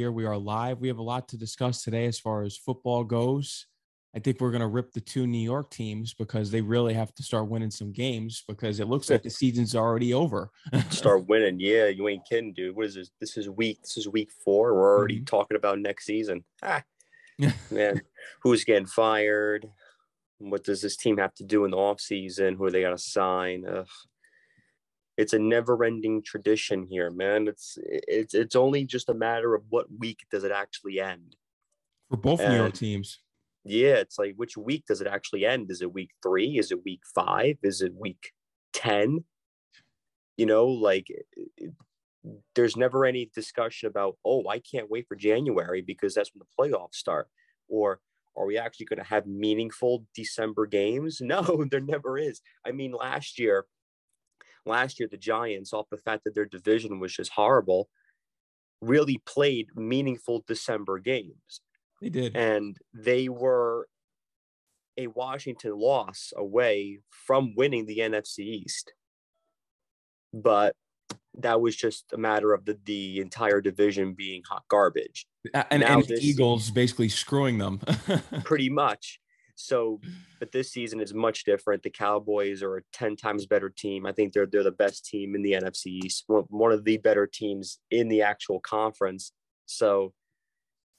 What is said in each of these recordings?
Here we are live. We have a lot to discuss today as far as football goes. I think we're going to rip the two New York teams because they really have to start winning some games because it looks like the season's already over. start winning. Yeah, you ain't kidding, dude. What is this? This is week this is week 4. We're already Mhm. talking about next season. Ah. Man, who's getting fired? What does this team have to do in the offseason? Who are they going to sign? Ugh. It's a never-ending tradition here, man. It's it's it's only just a matter of what week does it actually end. For both New York teams. Yeah, it's like which week does it actually end? Is it week three? Is it week five? Is it week 10? You know, like it- there's never any discussion about, oh, I can't wait for January because that's when the playoffs start. Or are we actually going to have meaningful December games? No, there never is. I mean, last year, last year, the Giants, off the fact that their division was just horrible, really played meaningful December games They did. and they were a Washington loss away from winning the NFC East. But that was just a matter of the, the entire division being hot garbage, and, now and this- Eagles basically screwing them. pretty much. So, but this season is much different. The Cowboys are a 10 times better team. I think they're they're the best team in the NFC East, one one of the better teams in the actual conference. So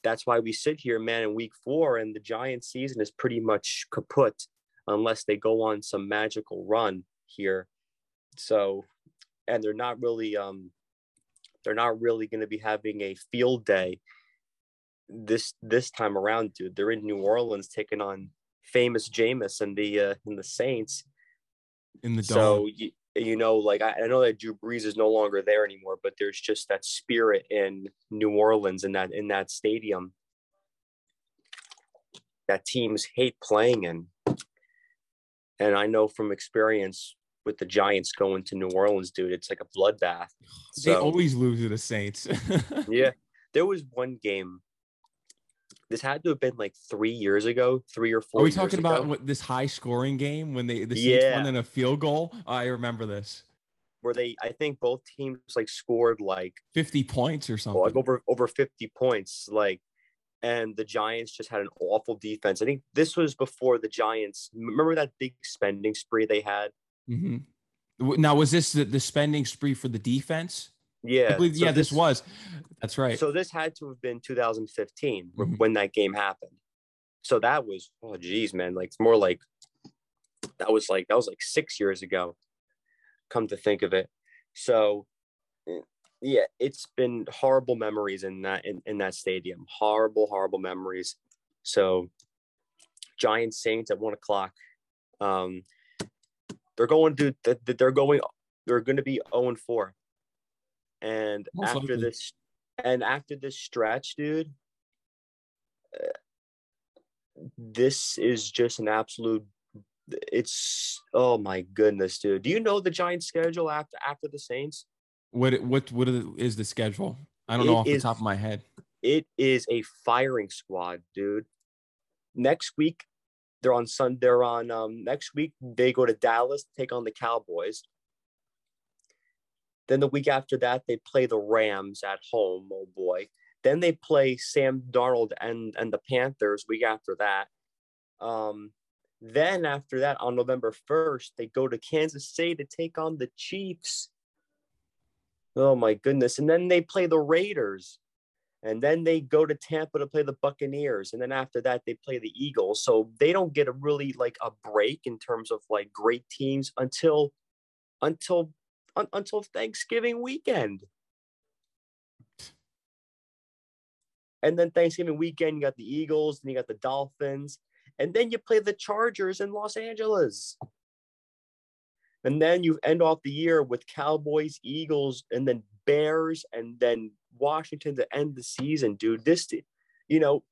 that's why we sit here, man, in week four, and the Giants season is pretty much kaput unless they go on some magical run here. So, and they're not really um they're not really going to be having a field day this this time around, dude. They're in New Orleans taking on famous Jameis and the uh, and the Saints. in the So you, you know, like I, I know that Drew Brees is no longer there anymore, but there's just that spirit in New Orleans in that in that stadium that teams hate playing in. And I know from experience with the Giants going to New Orleans, dude, it's like a bloodbath. They So- always lose to the Saints. yeah. There was one game. This had to have been like three years ago, three or four. Are we talking about what, this high scoring game when they the Saints won in a field goal? I remember this. where they? I think both teams like scored like 50 points or something. like over over fifty points, like, and the Giants just had an awful defense. I think this was before the Giants. Remember that big spending spree they had? hmm Now, was this the, the spending spree for the defense? Yeah, I believe, so yeah, this, was. That's right. So this had to have been 2015 wh- Mhm. when that game happened. So that was oh geez, man, like it's more like that was like that was like six years ago. Come to think of it, so yeah, it's been horrible memories in that in, in that stadium. Horrible, horrible memories. So Giants Saints at one o'clock. Um, they're going to th- th- they're going they're going to be 0 and 4. And Most after likely. this and after this stretch, dude, uh, this is just an absolute it's oh my goodness, dude. Do you know the Giants schedule after after the Saints? what what what is the schedule? I don't know It off is- the top of my head. It is a firing squad, dude. Next week, they're on Sun. They're on um, next week. They go to Dallas, take on the Cowboys. Then the week after that, they play the Rams at home. Oh boy! Then they play Sam Darnold and and the Panthers. Week after that, um, then after that, on November first, they go to Kansas City to take on the Chiefs. Oh my goodness! And then they play the Raiders and then they go to Tampa to play the Buccaneers, and then after that they play the Eagles. So they don't get a really like a break in terms of like great teams until until un, until Thanksgiving weekend. And then Thanksgiving weekend, you got the Eagles, and you got the Dolphins, and then you play the Chargers in Los Angeles. And then you end off the year with Cowboys, Eagles, and then Bears, and then Washington to end the season, dude. This, you know,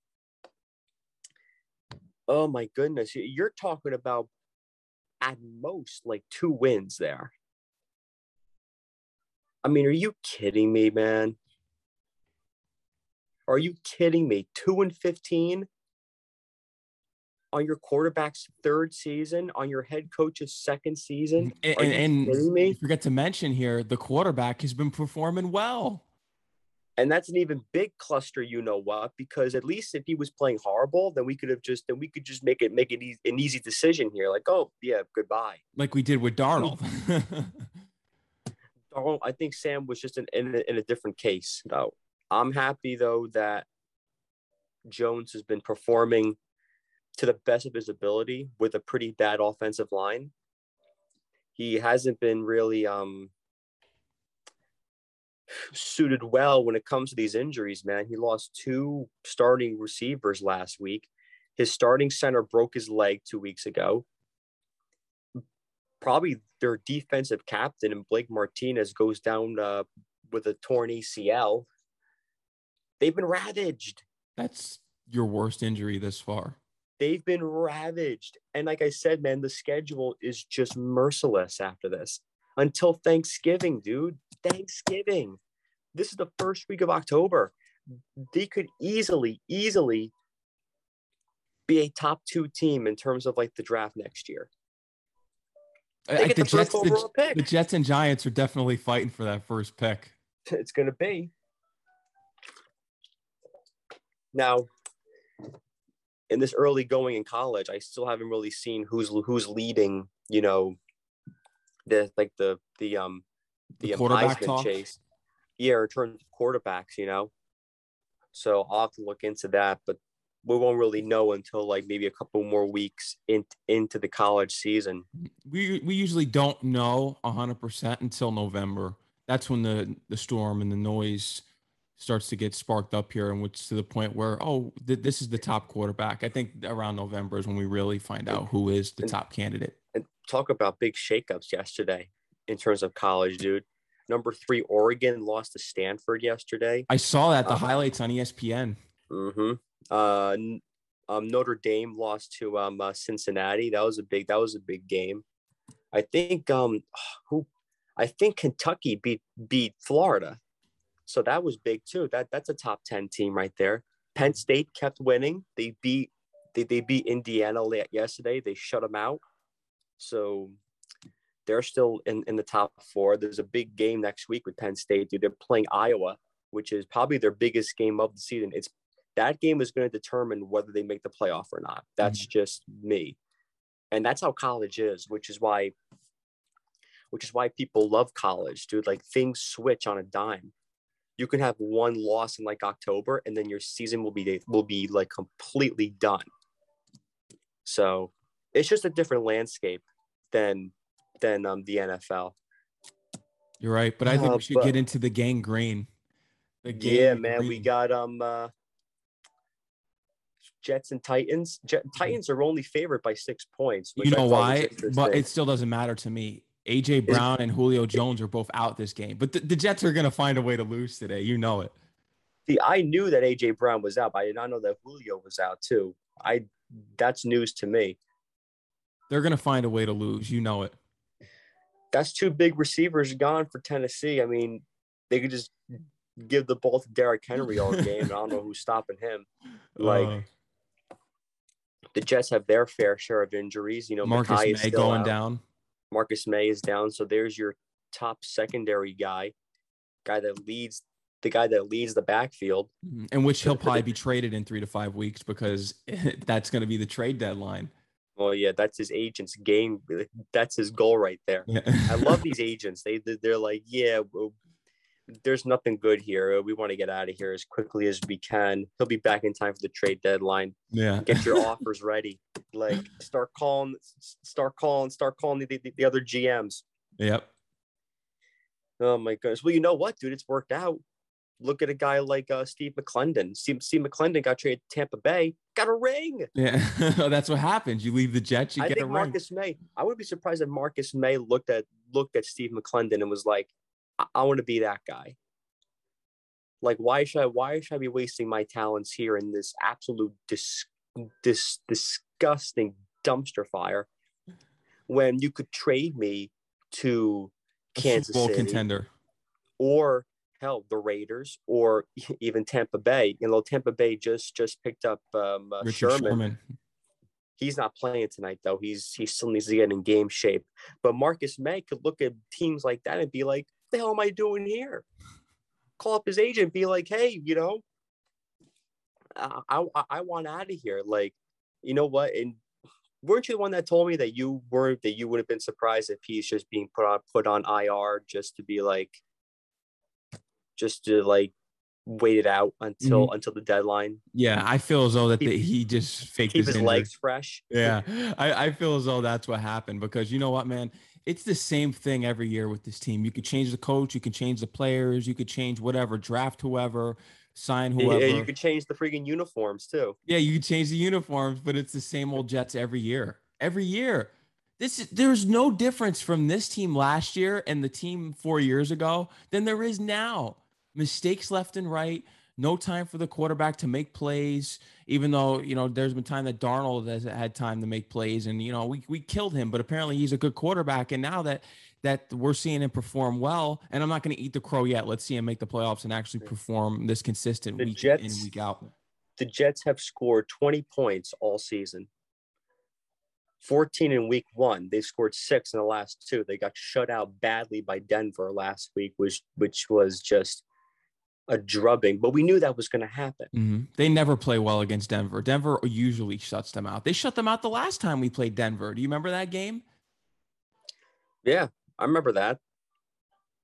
oh my goodness, you- you're talking about at most like two wins there. I mean, are you kidding me, man? Are you kidding me? Two and fifteen on your quarterback's third season, on your head coach's second season. And, Are you kidding and me? forget to mention here, the quarterback has been performing well. and that's an even big cluster, you know what? Because at least if he was playing horrible, then we could have just then we could just make it make it e- an easy decision here. Like, oh yeah, goodbye. Like we did with Darnold. Darnold, I think Sam was just in, in, a, in a different case, though. I'm happy though that Jones has been performing to the best of his ability with a pretty bad offensive line. He hasn't been really um suited well when it comes to these injuries, man. He lost two starting receivers last week. His starting center broke his leg two weeks ago. Probably their defensive captain and Blake Martinez goes down uh, with a torn ACL. They've been ravaged. That's your worst injury this far. They've been ravaged. And like I said, man, the schedule is just merciless after this until Thanksgiving, dude. Thanksgiving. This is the first week of October. They could easily, easily be a top two team in terms of like the draft next year. I, the, the, Jets, the, the Jets and Giants are definitely fighting for that first pick. It's going to be. Now, in this early going in college, I still haven't really seen who's who's leading. You know, the like the the um the, the quarterback Heisman chase. Yeah, in terms of quarterbacks, you know. So I'll have to look into that, but we won't really know until like maybe a couple more weeks in, into the college season. We we usually don't know hundred percent until November. That's when the the storm and the noise starts to get sparked up here, and which to the point where oh, th- this is the top quarterback. I think around November is when we really find out who is the and, top candidate. And talk about big shakeups yesterday in terms of college, dude. Number three, Oregon lost to Stanford yesterday. I saw that the uh, highlights on ESPN. Mm-hmm. Uh, um, Notre Dame lost to um, uh, Cincinnati. That was a big. That was a big game. I think um, who, I think Kentucky beat beat Florida, so that was big too. That that's a top ten team right there. Penn State kept winning. They beat they, they beat Indiana yesterday. They shut them out. So they're still in, in the top four. There's a big game next week with Penn State. Dude, they're playing Iowa, which is probably their biggest game of the season. It's that game is going to determine whether they make the playoff or not. That's mm-hmm. just me. And that's how college is, which is why which is why people love college, dude. Like things switch on a dime. You can have one loss in like October and then your season will be will be like completely done. So it's just a different landscape than than um, the NFL. You're right, but I think uh, we should but, get into the gangrene. The yeah, man, we got um uh, Jets and Titans. Jet, Titans are only favored by six points. You know why? But it still doesn't matter to me. AJ Brown and Julio Jones are both out this game, but the, the Jets are going to find a way to lose today. You know it. See, I knew that AJ Brown was out, but I did not know that Julio was out too. I that's news to me. They're going to find a way to lose. You know it that's two big receivers gone for Tennessee. I mean, they could just give the ball to Derrick Henry all game. I don't know who's stopping him. Like uh, the Jets have their fair share of injuries. You know, Marcus Mackay Maye going out. down. Marcus Maye is down, so there's your top secondary guy, guy that leads the guy that leads the backfield. Mm-hmm. Which he'll probably be traded in three to five weeks because that's going to be the trade deadline. Well, yeah, that's his agent's game. That's his goal right there. Yeah. I love these agents. They they're like, yeah, well, there's nothing good here. We want to get out of here as quickly as we can. He'll be back in time for the trade deadline. Yeah, get your offers ready. Like start calling, start calling, start calling the, the, the other GMs. Yep. Oh my goodness. Well, you know what, dude? It's worked out look at a guy like uh, Steve McLendon. Steve, Steve McLendon got traded to Tampa Bay, got a ring. Yeah, that's what happens. You leave the Jets, you I get think a Marcus Maye. I would be surprised if Marcus Maye looked at looked at Steve McLendon and was like, "I, I want to be that guy." Like, why should I? Why should I be wasting my talents here in this absolute dis, dis, disgusting dumpster fire when you could trade me to Kansas City contender or hell, the Raiders or even Tampa Bay. You know, Tampa Bay just just picked up um, uh, Sherman. Sherman. He's not playing tonight though. He's he still needs to get in game shape. But Marcus Maye could look at teams like that and be like, "The hell am I doing here?" call up his agent, be like, hey, you know, I I, I want out of here. Like, you know what? And weren't you the one that told me that you weren't that you would have been surprised if he's just being put on put on IR just to be like just to like wait it out until mm-hmm. until the deadline. Yeah, I feel as though that the, he just faked keep his, his legs fresh. Yeah, I, I feel as though that's what happened because you know what, man, it's the same thing every year with this team. You could change the coach, you can change the players, you could change whatever, draft whoever, sign whoever. Yeah, you could change the freaking uniforms too. Yeah, you could change the uniforms, but it's the same old Jets every year. Every year. This is there's no difference from this team last year and the team four years ago than there is now. Mistakes left and right. No time for the quarterback to make plays, even though, you know, there's been time that Darnold has had time to make plays and, you know, we, we killed him, but apparently he's a good quarterback. And now that that we're seeing him perform well. And I'm not going to eat the crow yet. Let's see him make the playoffs and actually perform this consistent the week Jets, in week out. The Jets have scored 20 points all season. 14 in week one. They scored six in the last two. They got shut out badly by Denver last week, which which was just a drubbing. But we knew that was going to happen. Mm-hmm. They never play well against Denver. Denver usually shuts them out. They shut them out the last time we played Denver. Do you remember that game? Yeah, I remember that.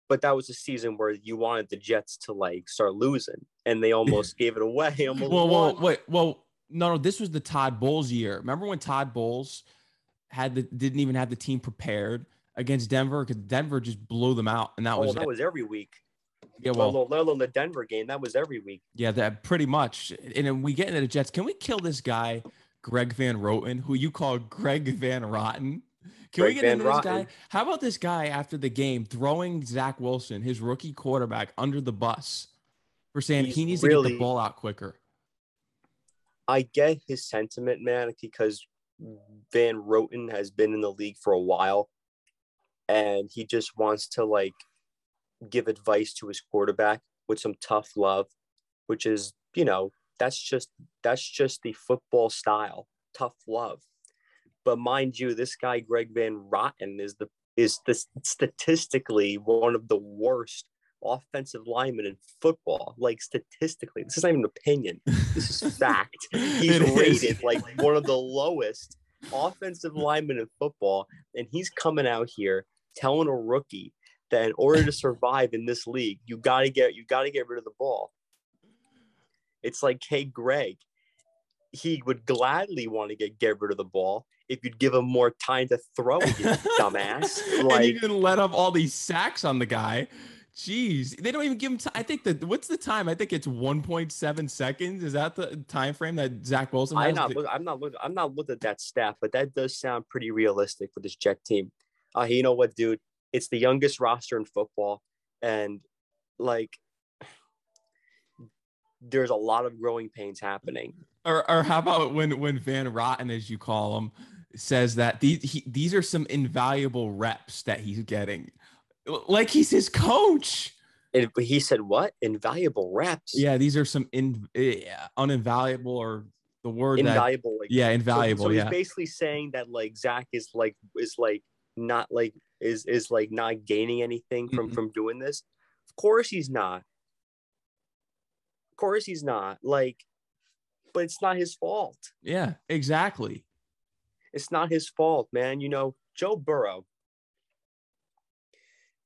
But that was a season where you wanted the Jets to like start losing, and they almost gave it away. Almost well, well, wait, well, no, no, this was the Todd Bowles year. Remember when Todd Bowles had the didn't even have the team prepared against Denver because Denver just blew them out, and that oh, was that was every week. Yeah, well, let alone the Denver game, that was every week. Yeah, that pretty much. And then we get into the Jets. Can we kill this guy, Greg Van Roten, who you call Greg Van Rotten? Can Greg we get Van into Rotten. this guy? How about this guy after the game throwing Zach Wilson, his rookie quarterback, under the bus for saying He's he needs really, to get the ball out quicker? I get his sentiment, man, because Van Roten has been in the league for a while and he just wants to like give advice to his quarterback with some tough love, which is, you know, that's just that's just the football style, tough love. But mind you, this guy Greg Van Roten is the is this statistically one of the worst offensive linemen in football. Like statistically, this is not even an opinion. This is fact. He's rated like one of the lowest offensive linemen in football, and he's coming out here telling a rookie that in order to survive in this league, you gotta get you gotta get rid of the ball. It's like, hey, Greg, he would gladly want to get get rid of the ball if you'd give him more time to throw it, you dumbass. Like, and you can let up all these sacks on the guy. Jeez, they don't even give him. T- I think that what's the time? I think it's 1.7 seconds. Is that the time frame that Zach Wilson? I'm not. Look, I'm not. Look, I'm not looking at that stat, but that does sound pretty realistic for this Jet team. Uh, you know what, dude? It's the youngest roster in football, and like, there's a lot of growing pains happening. Or, or how about when when Van Rotten, as you call him, says that these he, these are some invaluable reps that he's getting, like he's his coach. And he said, "What invaluable reps?" Yeah, these are some in yeah, uninvaluable or the word invaluable. That, like, yeah, invaluable. So, so yeah. he's basically saying that like Zach is like is like not like is is like not gaining anything from mm-hmm. from doing this. Of course he's not. Of course he's not. Like, but it's not his fault. Yeah, exactly. It's not his fault, man. You know, Joe Burrow.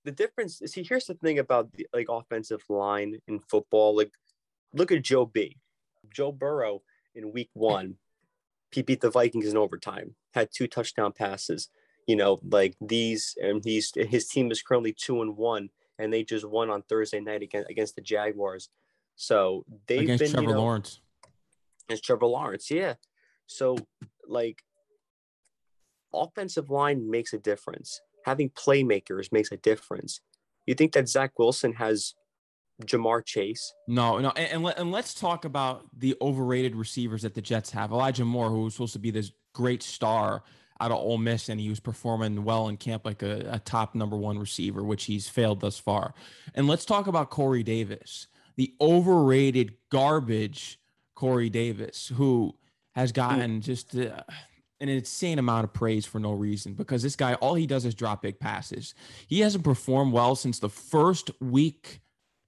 The difference, see, here's the thing about the like offensive line in football. Like, look at Joe B. Joe Burrow in week one, he beat the Vikings in overtime, had two touchdown passes. You know, like these, and he's his team is currently two and one, and they just won on Thursday night against against the Jaguars. So they've against been Trevor you know, Lawrence. Against Trevor Lawrence, yeah. So like offensive line makes a difference. Having playmakers makes a difference. You think that Zach Wilson has Ja'Marr Chase? No, no. And, and, let, and let's talk about the overrated receivers that the Jets have. Elijah Moore, who was supposed to be this great star out of Ole Miss, and he was performing well in camp like a, a top number one receiver, which he's failed thus far. And let's talk about Corey Davis, the overrated garbage Corey Davis, who has gotten just. Uh, an insane amount of praise for no reason because this guy, all he does is drop big passes. He hasn't performed well since the first week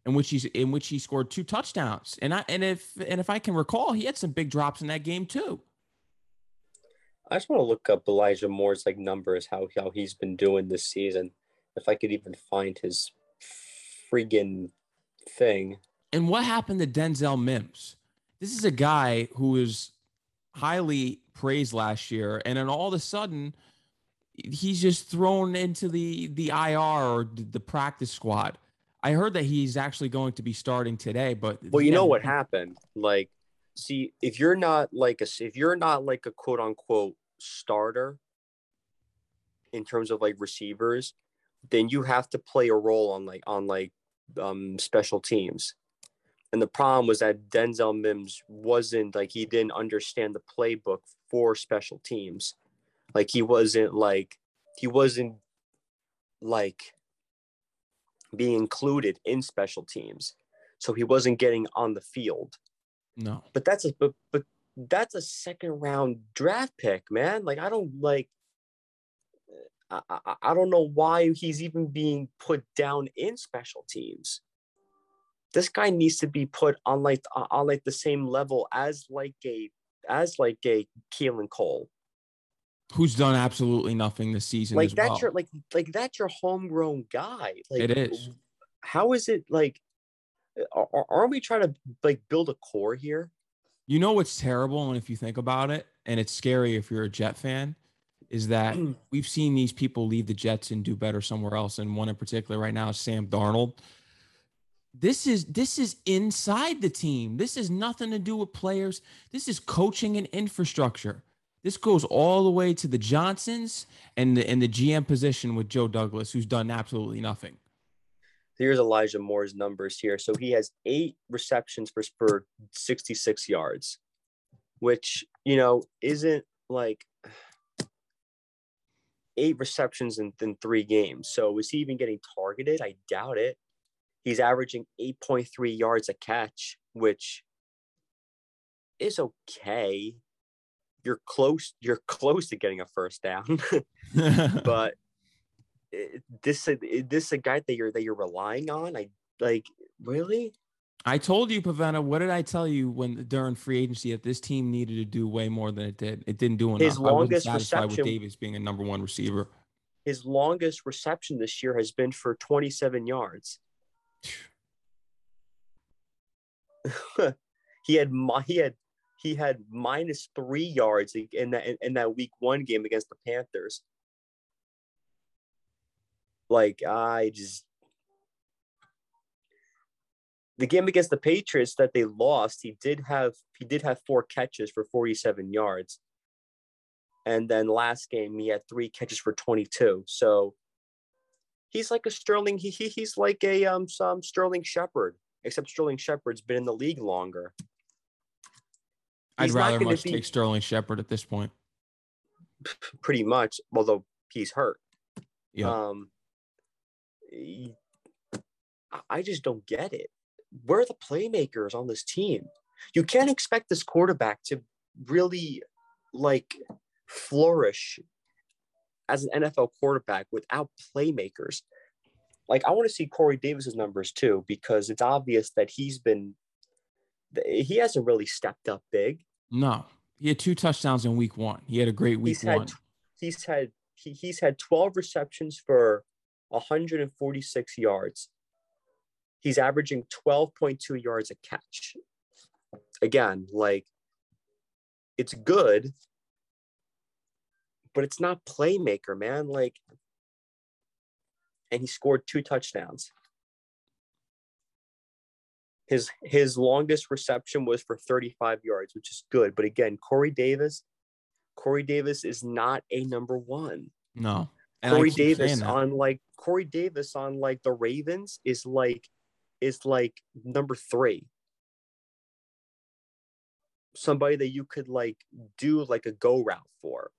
in which he's in which he scored two touchdowns. And I and if and if I can recall, he had some big drops in that game too. I just want to look up Elijah Moore's like numbers, how how he's been doing this season. If I could even find his friggin' thing. And what happened to Denzel Mims? This is a guy who was highly praised last year, and then all of a sudden, he's just thrown into the the IR or the practice squad. I heard that he's actually going to be starting today, but well, you know what happened? Like, see, if you're not like a if you're not like a quote unquote starter in terms of like receivers, then you have to play a role on like on like um special teams. And the problem was that Denzel Mims wasn't like he didn't understand the playbook for special teams. Like he wasn't like he wasn't like being included in special teams. So he wasn't getting on the field. No. But that's a but, but that's a second round draft pick, man. Like I don't like uh, I, I, I don't know why he's even being put down in special teams this guy needs to be put on like uh, on like the same level as like a as like a Keelan Cole. Who's done absolutely nothing this season. Like that's well. your like like that's your homegrown guy. Like it is. How is it like are, aren't we trying to like build a core here? You know what's terrible, and if you think about it, and it's scary if you're a Jet fan, is that we've seen these people leave the Jets and do better somewhere else. And one in particular right now is Sam Darnold this is this is inside the team. This has nothing to do with players. This is coaching and infrastructure. This goes all the way to the Johnsons and the and the GM position with Joe Douglas, who's done absolutely nothing. Here's Elijah Moore's numbers here. So he has eight receptions for, for 66 yards, which you know isn't like eight receptions in, in three games. So is he even getting targeted? I doubt it. He's averaging 8.3 yards a catch, which is okay. You're close. You're close to getting a first down, but Eh, this eh, eh, this a guy that you're that you're relying on. I like really. I told you, Paventa. What did I tell you when during free agency that this team needed to do way more than it did? It didn't do enough. His longest I reception, with Davis being a number one receiver. His longest reception this year has been for 27 yards. he had he had he had minus three yards in that in that week one game against the Panthers. Like I just the game against the Patriots that they lost, he did have he did have four catches for 47 yards. And then last game he had three catches for 22. So he's like a Sterling. He, he he's like a um some Sterling Shepard, except Sterling Shepard's been in the league longer. He's I'd rather much be, take Sterling Shepard at this point. Pretty much, although he's hurt. Yeah. Um, I just don't get it. Where are the playmakers on this team? You can't expect this quarterback to really like flourish as an NFL quarterback without playmakers. Like I want to see Corey Davis's numbers too, because it's obvious that he's been he hasn't really stepped up big. No, he had two touchdowns in week one. He had a great week he's one. Had, he's had he, he's had 12 receptions for 146 yards. He's averaging 12.2 yards a catch. Again, like it's good, but it's not playmaker, man. Like, and he scored two touchdowns. His his longest reception was for 35 yards, which is good. But again, Corey Davis, Corey Davis is not a number one. No. And Corey Davis on like Corey Davis on like the Ravens is like is like number three. Somebody that you could like do like a go route for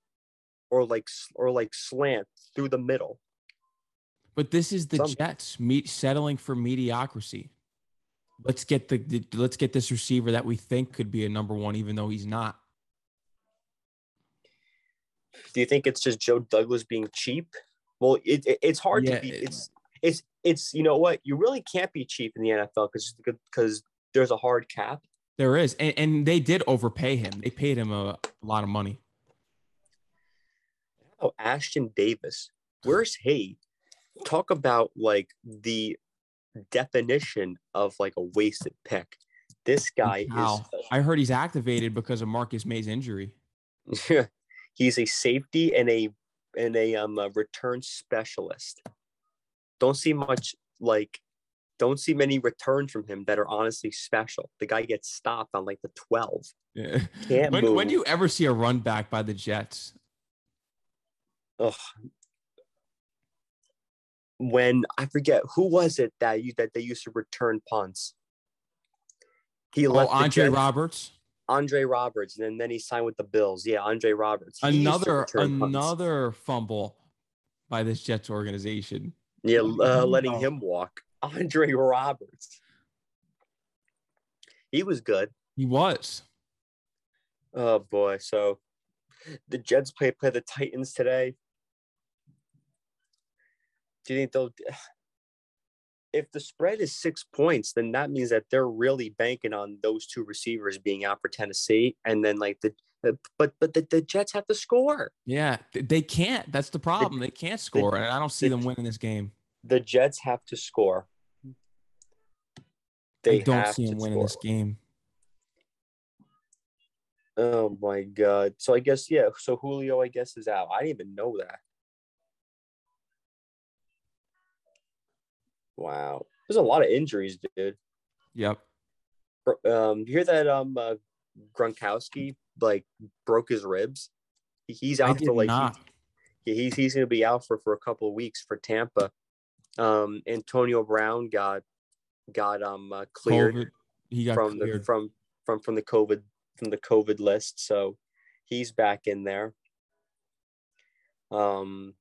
or like or like slant through the middle. But this is the Jets meet settling for mediocrity. Let's get the, the let's get this receiver that we think could be a number one, even though he's not. Do you think it's just Joe Douglas being cheap? Well, it, it it's hard yeah, to be. It's it's it's you know what you really can't be cheap in the NFL because because there's a hard cap. There is, and, and they did overpay him. They paid him a, a lot of money. Oh, Ashtyn Davis, where's he? Talk about like the definition of like a wasted pick. This guy wow. is. I heard he's activated because of Marcus Maye's injury. he's a safety and a and a um a return specialist. Don't see much like don't see many returns from him that are honestly special. The guy gets stopped on like the 12. Yeah. Can't when, move. when do you ever see a run back by the Jets? Ugh. When I forget who was it that you that they used to return punts. He oh, left Andre Roberts. Andre Roberts, and then, then he signed with the Bills. Yeah, Andre Roberts. He another another punts. fumble by this Jets organization. Yeah, uh, letting him walk. Andre Roberts. He was good. He was. Oh boy. So the Jets play play the Titans today. Do you think they'll if the spread is six points, then that means that they're really banking on those two receivers being out for Tennessee, and then like the but but the, the Jets have to score. Yeah, they can't. That's the problem. The, they can't score, the, and I don't see the, them winning this game. The Jets have to score. They I don't see him winning score. this game. Oh my god! So I guess yeah. So Julio, I guess, is out. I didn't even know that. Wow, there's a lot of injuries, dude. Yep. Um, you hear that? Um, uh, Gronkowski like broke his ribs. He's out for like not. He, he's he's gonna be out for for a couple of weeks for Tampa. Um, Antonio Brown got got um uh, cleared COVID. he got from cleared. the from from from the COVID from the COVID list, so he's back in there. Um,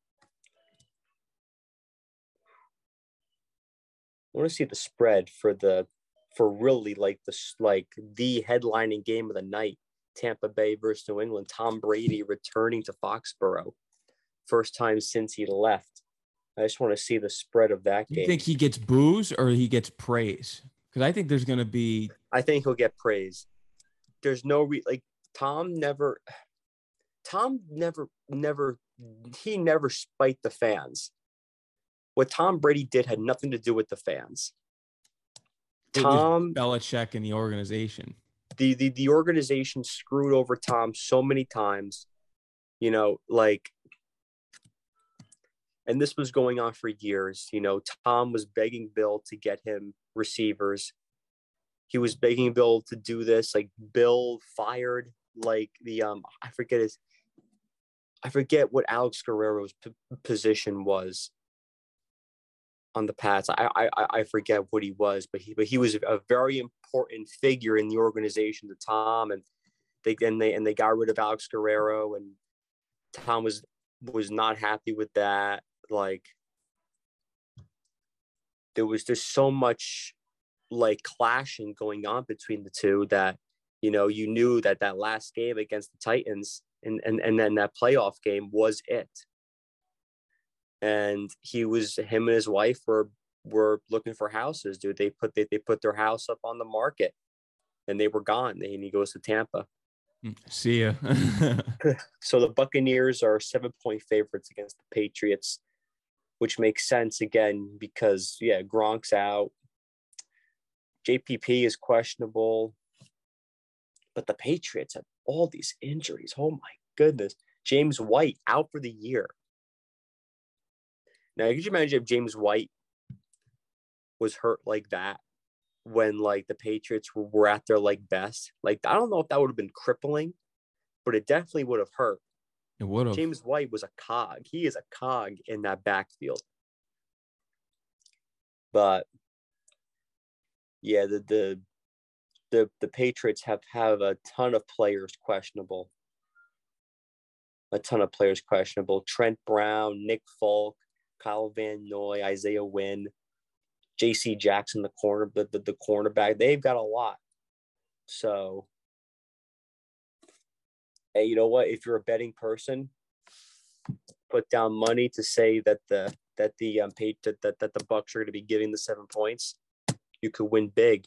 I want to see the spread for the for really like the like the headlining game of the night. Tampa Bay versus New England. Tom Brady returning to Foxborough, first time since he left. I just want to see the spread of that game. You think he gets booze or he gets praise? Because I think there's going to be. I think he'll get praise. There's no re like Tom never. Tom never never he never spite the fans. What Tom Brady did had nothing to do with the fans. It Tom Belichick and the organization. The, the the organization screwed over Tom so many times. You know, like and this was going on for years. You know, Tom was begging Bill to get him receivers. He was begging Bill to do this. Like Bill fired like the um I forget his I forget what Alex Guerrero's p- position was on the Pats. I, I I forget what he was, but he but he was a very important figure in the organization to Tom, and they and they and they got rid of Alex Guerrero, and Tom was was not happy with that. Like there was just so much like clashing going on between the two that you know you knew that that last game against the Titans and and and then that playoff game was it and he was him and his wife were were looking for houses dude. They put they, they put their house up on the market and they were gone. And he goes to tampa. Mm, see ya. So the buccaneers are seven point favorites against the patriots which makes sense again because yeah gronk's out. Jpp is questionable but the patriots have all these injuries. Oh my goodness. James white out for the year now, could you imagine if James White was hurt like that when like the Patriots were, were at their like best? Like, I don't know if that would have been crippling, but it definitely would have hurt. It would have. James White was a cog. He is a cog in that backfield. But yeah, the the the the Patriots have have a ton of players questionable. A ton of players questionable. Trent Brown, Nick Folk, Kyle Van Noy, Isaiah Wynn, J.C. Jackson, the corner, the, the, the cornerback. They've got a lot. So, hey, you know what? If you're a betting person, put down money to say that the that the um paid that, that that the Bucs are going to be giving the seven points, you could win big.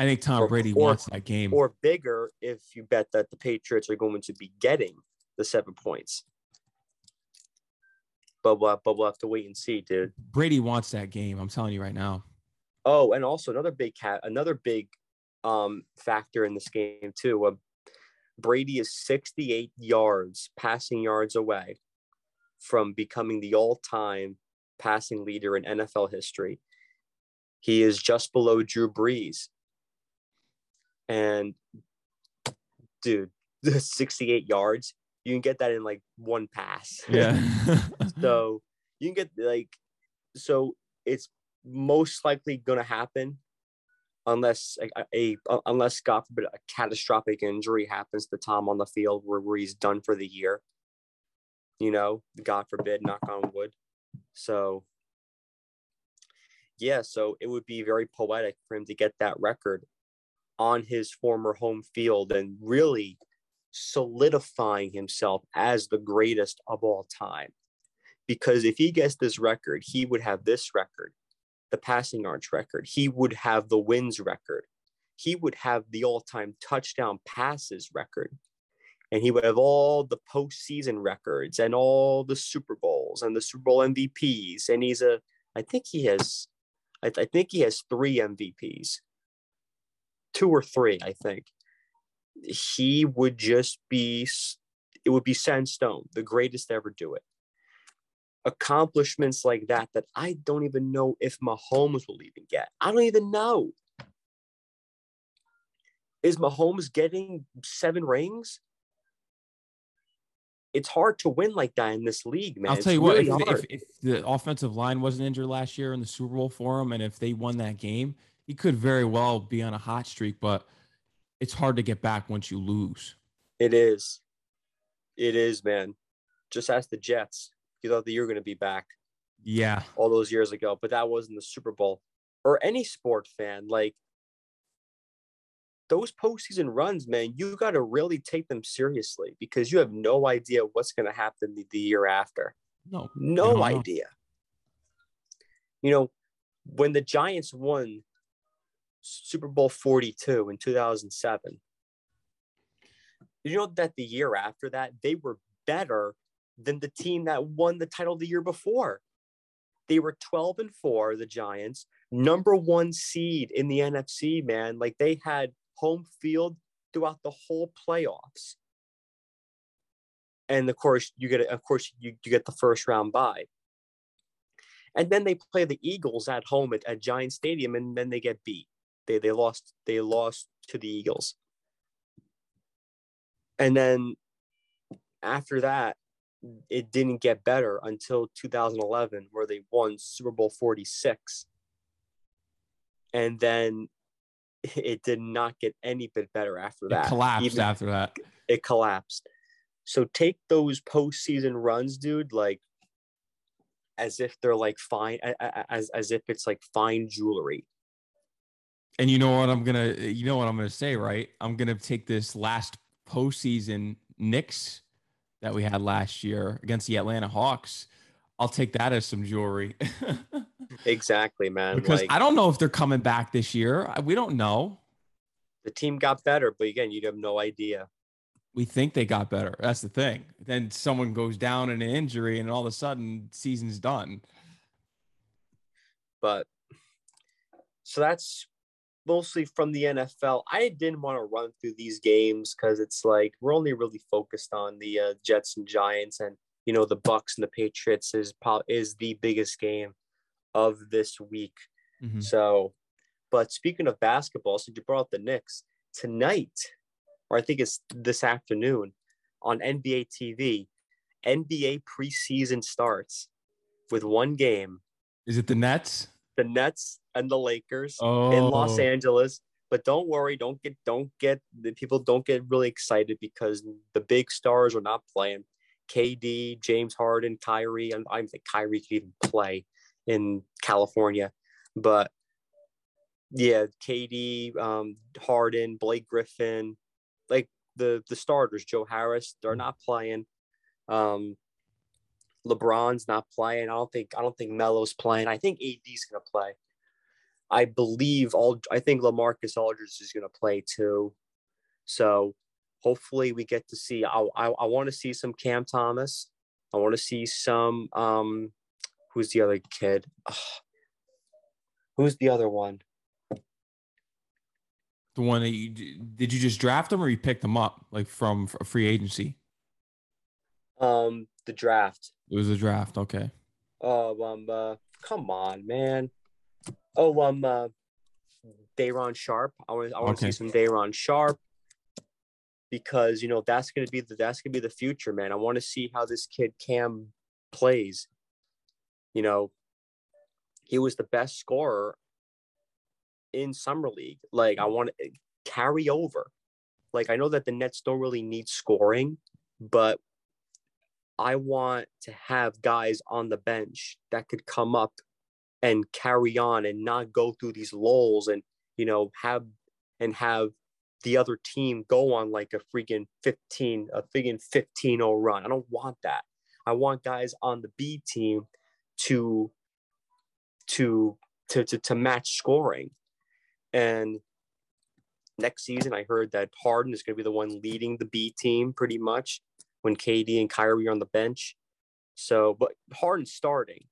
I think Tom Or- Brady or- wants that game. or bigger if you bet that the Patriots are going to be getting the seven points. But we'll, but we'll have to wait and see, dude. Brady wants that game. I'm telling you right now. Oh, and also another big cat, another big um factor in this game too. Uh, Brady is 68 yards passing yards away from becoming the all-time passing leader in NFL history. He is just below Drew Brees. And dude, the 68 yards, you can get that in like one pass. Yeah. so you can get like so it's most likely going to happen unless a, a, a- unless God forbid a catastrophic injury happens to Tom on the field where, where he's done for the year. You know, God forbid, knock on wood. So yeah, so it would be very poetic for him to get that record on his former home field and really solidifying himself as the greatest of all time because if he gets this record, he would have this record, the passing yards record. He would have the wins record. He would have the all-time touchdown passes record. And he would have all the postseason records and all the Super Bowls and the Super Bowl MVPs. And he's a, I think he has, I, I think he has three MVPs, two or three, I think. He would just be it would be set in stone, the greatest to ever do it accomplishments like that that I don't even know if Mahomes will even get. I don't even know. Is Mahomes getting seven rings? It's hard to win like that in this league, man. I'll tell you what, really if, if, if, the offensive line wasn't injured last year in the Super Bowl for him, and if they won that game, he could very well be on a hot streak, but it's hard to get back once you lose. it is. It is, man. Just ask the Jets. You thought that you were going to be back. Yeah. all those years ago, but that wasn't the Super Bowl or any sport fan. Like those postseason runs, man, you got to really take them seriously because you have no idea what's going to happen the, the year after. No. No don't know. idea. You know, when the Giants won Super Bowl 42 in 2007, did you know that the year after that, they were better than the team that won the title the year before? They were 12 and 4, the Giants, number one seed in the NFC, man. Like they had home field throughout the whole playoffs. And of course, you get of course you, you get the first round bye. And then they play the Eagles at home at, at Giant Stadium, and then they get beat. They they lost they lost to the Eagles. And then after that, it didn't get better until 2011, where they won Super Bowl 46. And then it did not get any bit better after It that. collapsed Even- after that. it collapsed. So take those postseason runs, dude, like as if they're like fine, as as if it's like fine jewelry. And you know what I'm gonna you know what I'm gonna say, right? I'm gonna take this last postseason Knicks that we had last year against the Atlanta Hawks. I'll take that as some jewelry. Exactly, man. because like I don't know if they're coming back this year. We don't know. the team got better, but again, you have no idea. We think they got better. That's the thing. Then someone goes down in an injury, and all of a sudden, season's done. But so that's mostly from the NFL. I didn't want to run through these games because it's like we're only really focused on the uh, Jets and Giants, and you know the Bucs and the Patriots is probably is the biggest game of this week. Mhm. So, but speaking of basketball, since you brought up the Knicks tonight, or I think it's this afternoon on NBA TV, NBA preseason starts with one game Is it the Nets? The Nets and the Lakers Oh, in Los Angeles. But don't worry, don't get don't get the people don't get really excited because the big stars are not playing. KD, James Harden, Kyrie, and I don't think Kyrie could even play in California. But yeah, KD, um, Harden, Blake Griffin, like the the starters, Joe Harris, they're not playing. Um, LeBron's not playing. I don't think I don't think Melo's playing. I think AD's gonna play. I believe all I think Lamarcus Aldridge is gonna play too. So hopefully we get to see I I, I want to see some Cam Thomas. I want to see some um who's the other kid? Ugh. Who's the other one? The one that you did you just draft him or you picked him up like from a free agency? Um, the draft. It was a draft. Okay. Oh, um, uh, come on, man. Oh, um, uh, Day'Ron Sharpe. I want, I want Okay. to see some Day'Ron Sharpe because you know that's gonna be the that's gonna be the future, man. I want to see how this kid Cam plays. You know, he was the best scorer in summer league. Like I want to carry over. Like I know that the Nets don't really need scoring, but I want to have guys on the bench that could come up and carry on and not go through these lulls and you know have and have the other team go on like a freaking 15 a freaking 15 0 run. I don't want that. I want guys on the B team to to to to, to match scoring. And next season I heard that Harden is going to be the one leading the B team pretty much when KD and Kyrie are on the bench. So, but Harden's starting.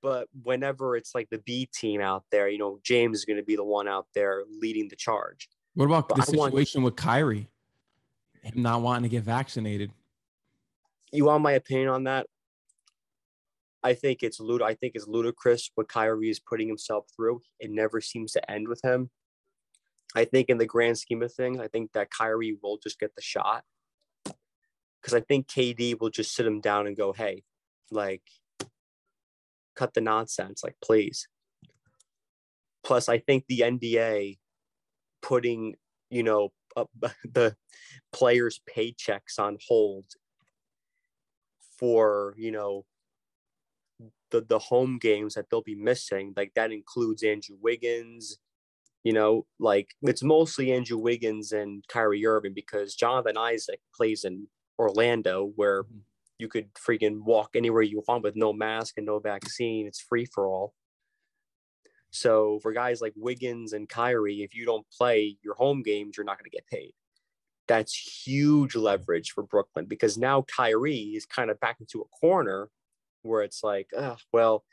But whenever it's like the B team out there, you know, James is going to be the one out there leading the charge. What about But the I want- situation with Kyrie? Him not wanting to get vaccinated. You want my opinion on that? I think it's lud- I think it's ludicrous what Kyrie is putting himself through. It never seems to end with him. I think in the grand scheme of things, I think that Kyrie will just get the shot. Because I think KD will just sit him down and go, hey, like, cut the nonsense, like, please. Plus, I think the NBA putting, you know, up uh, the players' paychecks on hold for, you know, the the home games that they'll be missing. Like that includes Andrew Wiggins. You know, like it's mostly Andrew Wiggins and Kyrie Irving because Jonathan Isaac plays in Orlando where Mhm. you could freaking walk anywhere you want with no mask and no vaccine. It's free for all. So for guys like Wiggins and Kyrie, if you don't play your home games, you're not going to get paid. That's huge leverage for Brooklyn because now Kyrie is kind of back into a corner where it's like, oh, well,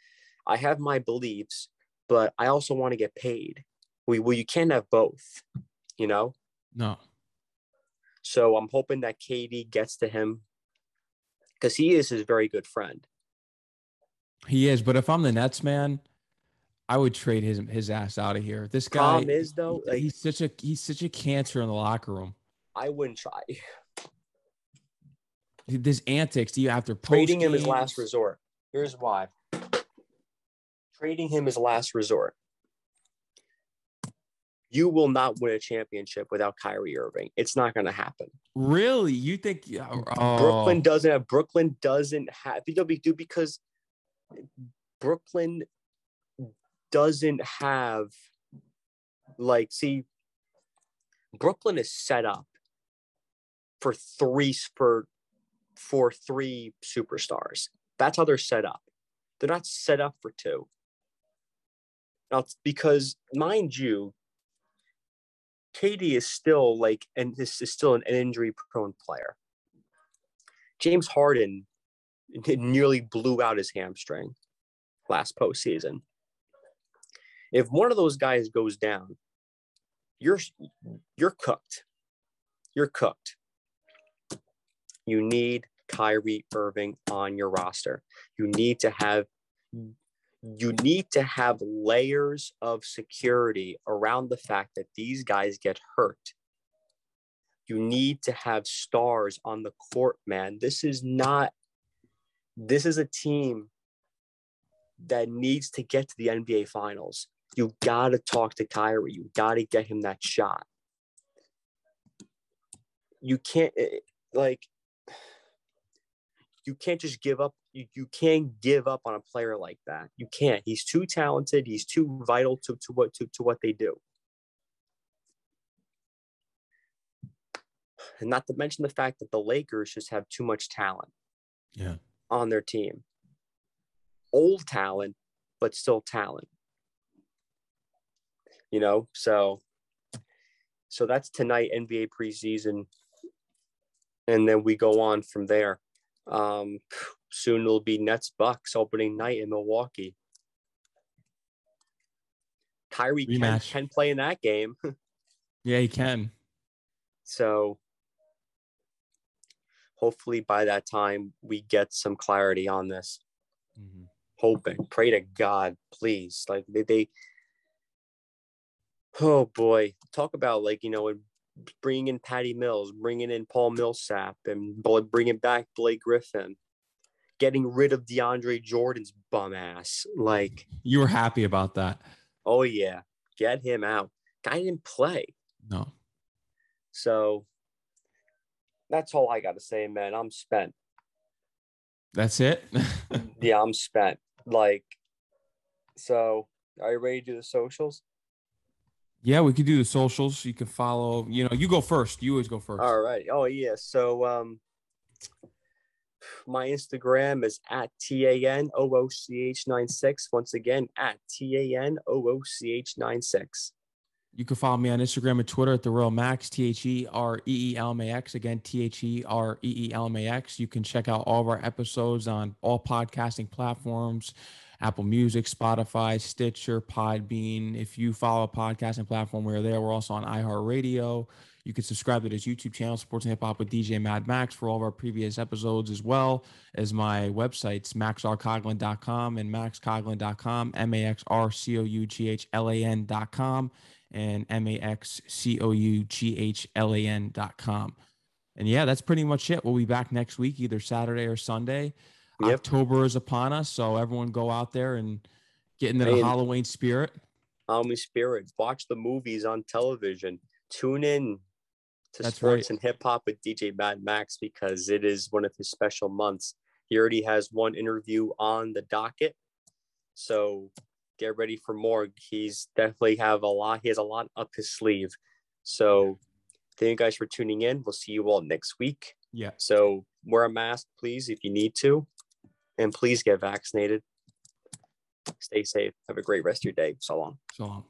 I have my beliefs, but I also want to get paid. We well, you can't have both, you know. No. So I'm hoping that KD gets to him because he is his very good friend. He is, but if I'm the Nets man, I would trade his his ass out of here. This guy Problem is though, like he's such a he's such a cancer in the locker room. I wouldn't try This antics do you after trading him is post-games- last resort. Here's why. Trading him is last resort. You will not win a championship without Kyrie Irving. It's not going to happen. Really? You think yeah, oh, Brooklyn doesn't have Brooklyn doesn't have BW because Brooklyn doesn't have like see Brooklyn is set up for three for for three superstars. That's how they're set up. They're not set up for two. Now because mind you, KD is still like and this is still an injury prone player. James Harden nearly blew out his hamstring last postseason. If one of those guys goes down, you're you're cooked. You're cooked. You need Kyrie Irving on your roster. You need to have you need to have layers of security around the fact that these guys get hurt. You need to have stars on the court, man. This is not this is a team that needs to get to the NBA finals. You got to talk to Kyrie. You got to get him that shot. You can't eh, like you can't just give up. You, you can't give up on a player like that. You can't. He's too talented. He's too vital to, to what to, to what they do. And not to mention the fact that the Lakers just have too much talent. Yeah. on their team. Old talent, but still talent. You know, so so that's tonight NBA preseason. And then we go on from there. Um soon it'll be Nets Bucks opening night in Milwaukee. Kyrie can, can play in that game. Yeah, he can. So hopefully by that time we get some clarity on this. Mhm. Hoping, pray to God, please. Like they, they oh boy, talk about like you know bringing in Patty Mills, bringing in Paul Millsap, and bringing back Blake Griffin, getting rid of DeAndre Jordan's bum ass. Like, You were happy about that. oh yeah, get him out. Guy didn't play. No. So that's all I got to say, man. I'm spent. That's it. Yeah, I'm spent. Like, so are you ready to do the socials? yeah, we could do the socials. You can follow, you know, you go first. You always go first. All right. Oh yeah. So um, my Instagram is at t a n o o c h nine six. Once again, at t a n o o c h nine six. You can follow me on Instagram and Twitter at the Reel Max, T H E R E E L M A X. Again, T H E R E E L M A X. You can check out all of our episodes on all podcasting platforms Apple Music, Spotify, Stitcher, Podbean. If you follow a podcasting platform, we're there. We're also on iHeartRadio. You can subscribe to this YouTube channel, Sports and Hip Hop with DJ Mad Max, for all of our previous episodes, as well as my websites, maxrcoughlan.com and maxcoughlan.com, M A X R C O U G H L A N.com and M A X C O U G H L A N dot com. And yeah, that's pretty much it. We'll be back next week, either Saturday or Sunday. Yep. October is upon us, so everyone go out there and get into the Halloween spirit. Halloween spirit. Watch the movies on television. Tune in to That's sports right. and hip hop with DJ Mad Max because it is one of his special months. He already has one interview on the docket, so get ready for more. He's definitely have a lot. He has a lot up his sleeve. So thank you guys for tuning in. We'll see you all next week. Yeah. So wear a mask, please, if you need to, and please get vaccinated. Stay safe. Have a great rest of your day. So long. So long.